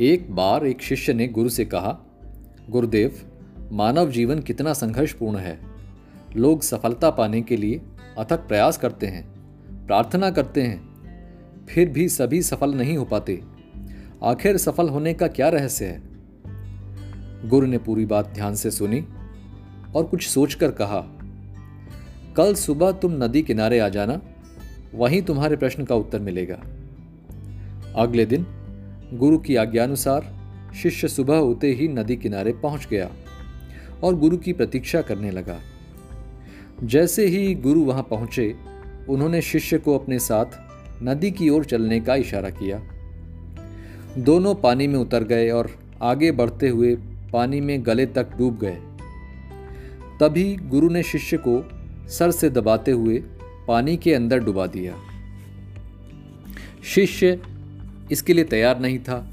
एक बार एक शिष्य ने गुरु से कहा, गुरुदेव, मानव जीवन कितना संघर्षपूर्ण है। लोग सफलता पाने के लिए अथक प्रयास करते हैं, प्रार्थना करते हैं, फिर भी सभी सफल नहीं हो पाते। आखिर सफल होने का क्या रहस्य है? गुरु ने पूरी बात ध्यान से सुनी और कुछ सोचकर कहा, कल सुबह तुम नदी किनारे आ जाना, वहीं तुम्हारे प्रश्न का उत्तर मिलेगा। अगले दिन गुरु की आज्ञानुसार शिष्य सुबह होते ही नदी किनारे पहुँच गया और गुरु की प्रतीक्षा करने लगा। जैसे ही गुरु वहाँ पहुँचे, उन्होंने शिष्य को अपने साथ नदी की ओर चलने का इशारा किया। दोनों पानी में उतर गए और आगे बढ़ते हुए पानी में गले तक डूब गए। तभी गुरु ने शिष्य को सर से दबाते हुए पानी के अंदर डुबा दिया। शिष्य इसके लिए तैयार नहीं था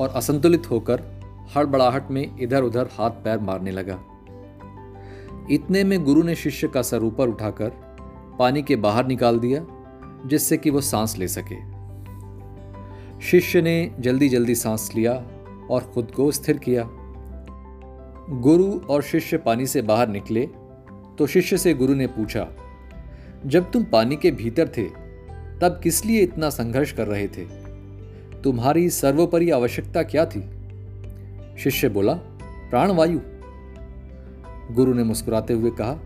और असंतुलित होकर हड़बड़ाहट में इधर उधर हाथ पैर मारने लगा। इतने में गुरु ने शिष्य का सर ऊपर उठाकर पानी के बाहर निकाल दिया, जिससे कि वो सांस ले सके। शिष्य ने जल्दी जल्दी सांस लिया और खुद को स्थिर किया। गुरु और शिष्य पानी से बाहर निकले तो शिष्य से गुरु ने पूछा, जब तुम पानी के भीतर थे, तब किस लिए इतना संघर्ष कर रहे थे? तुम्हारी सर्वोपरि आवश्यकता क्या थी? शिष्य बोला, प्राणवायु। गुरु ने मुस्कुराते हुए कहा,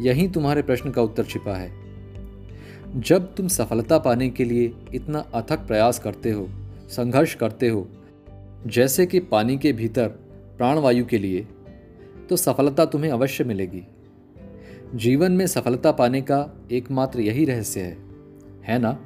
यही तुम्हारे प्रश्न का उत्तर छिपा है। जब तुम सफलता पाने के लिए इतना अथक प्रयास करते हो, संघर्ष करते हो, जैसे कि पानी के भीतर प्राणवायु के लिए तो सफलता तुम्हें अवश्य मिलेगी। जीवन में सफलता पाने का एकमात्र यही रहस्य है है ना?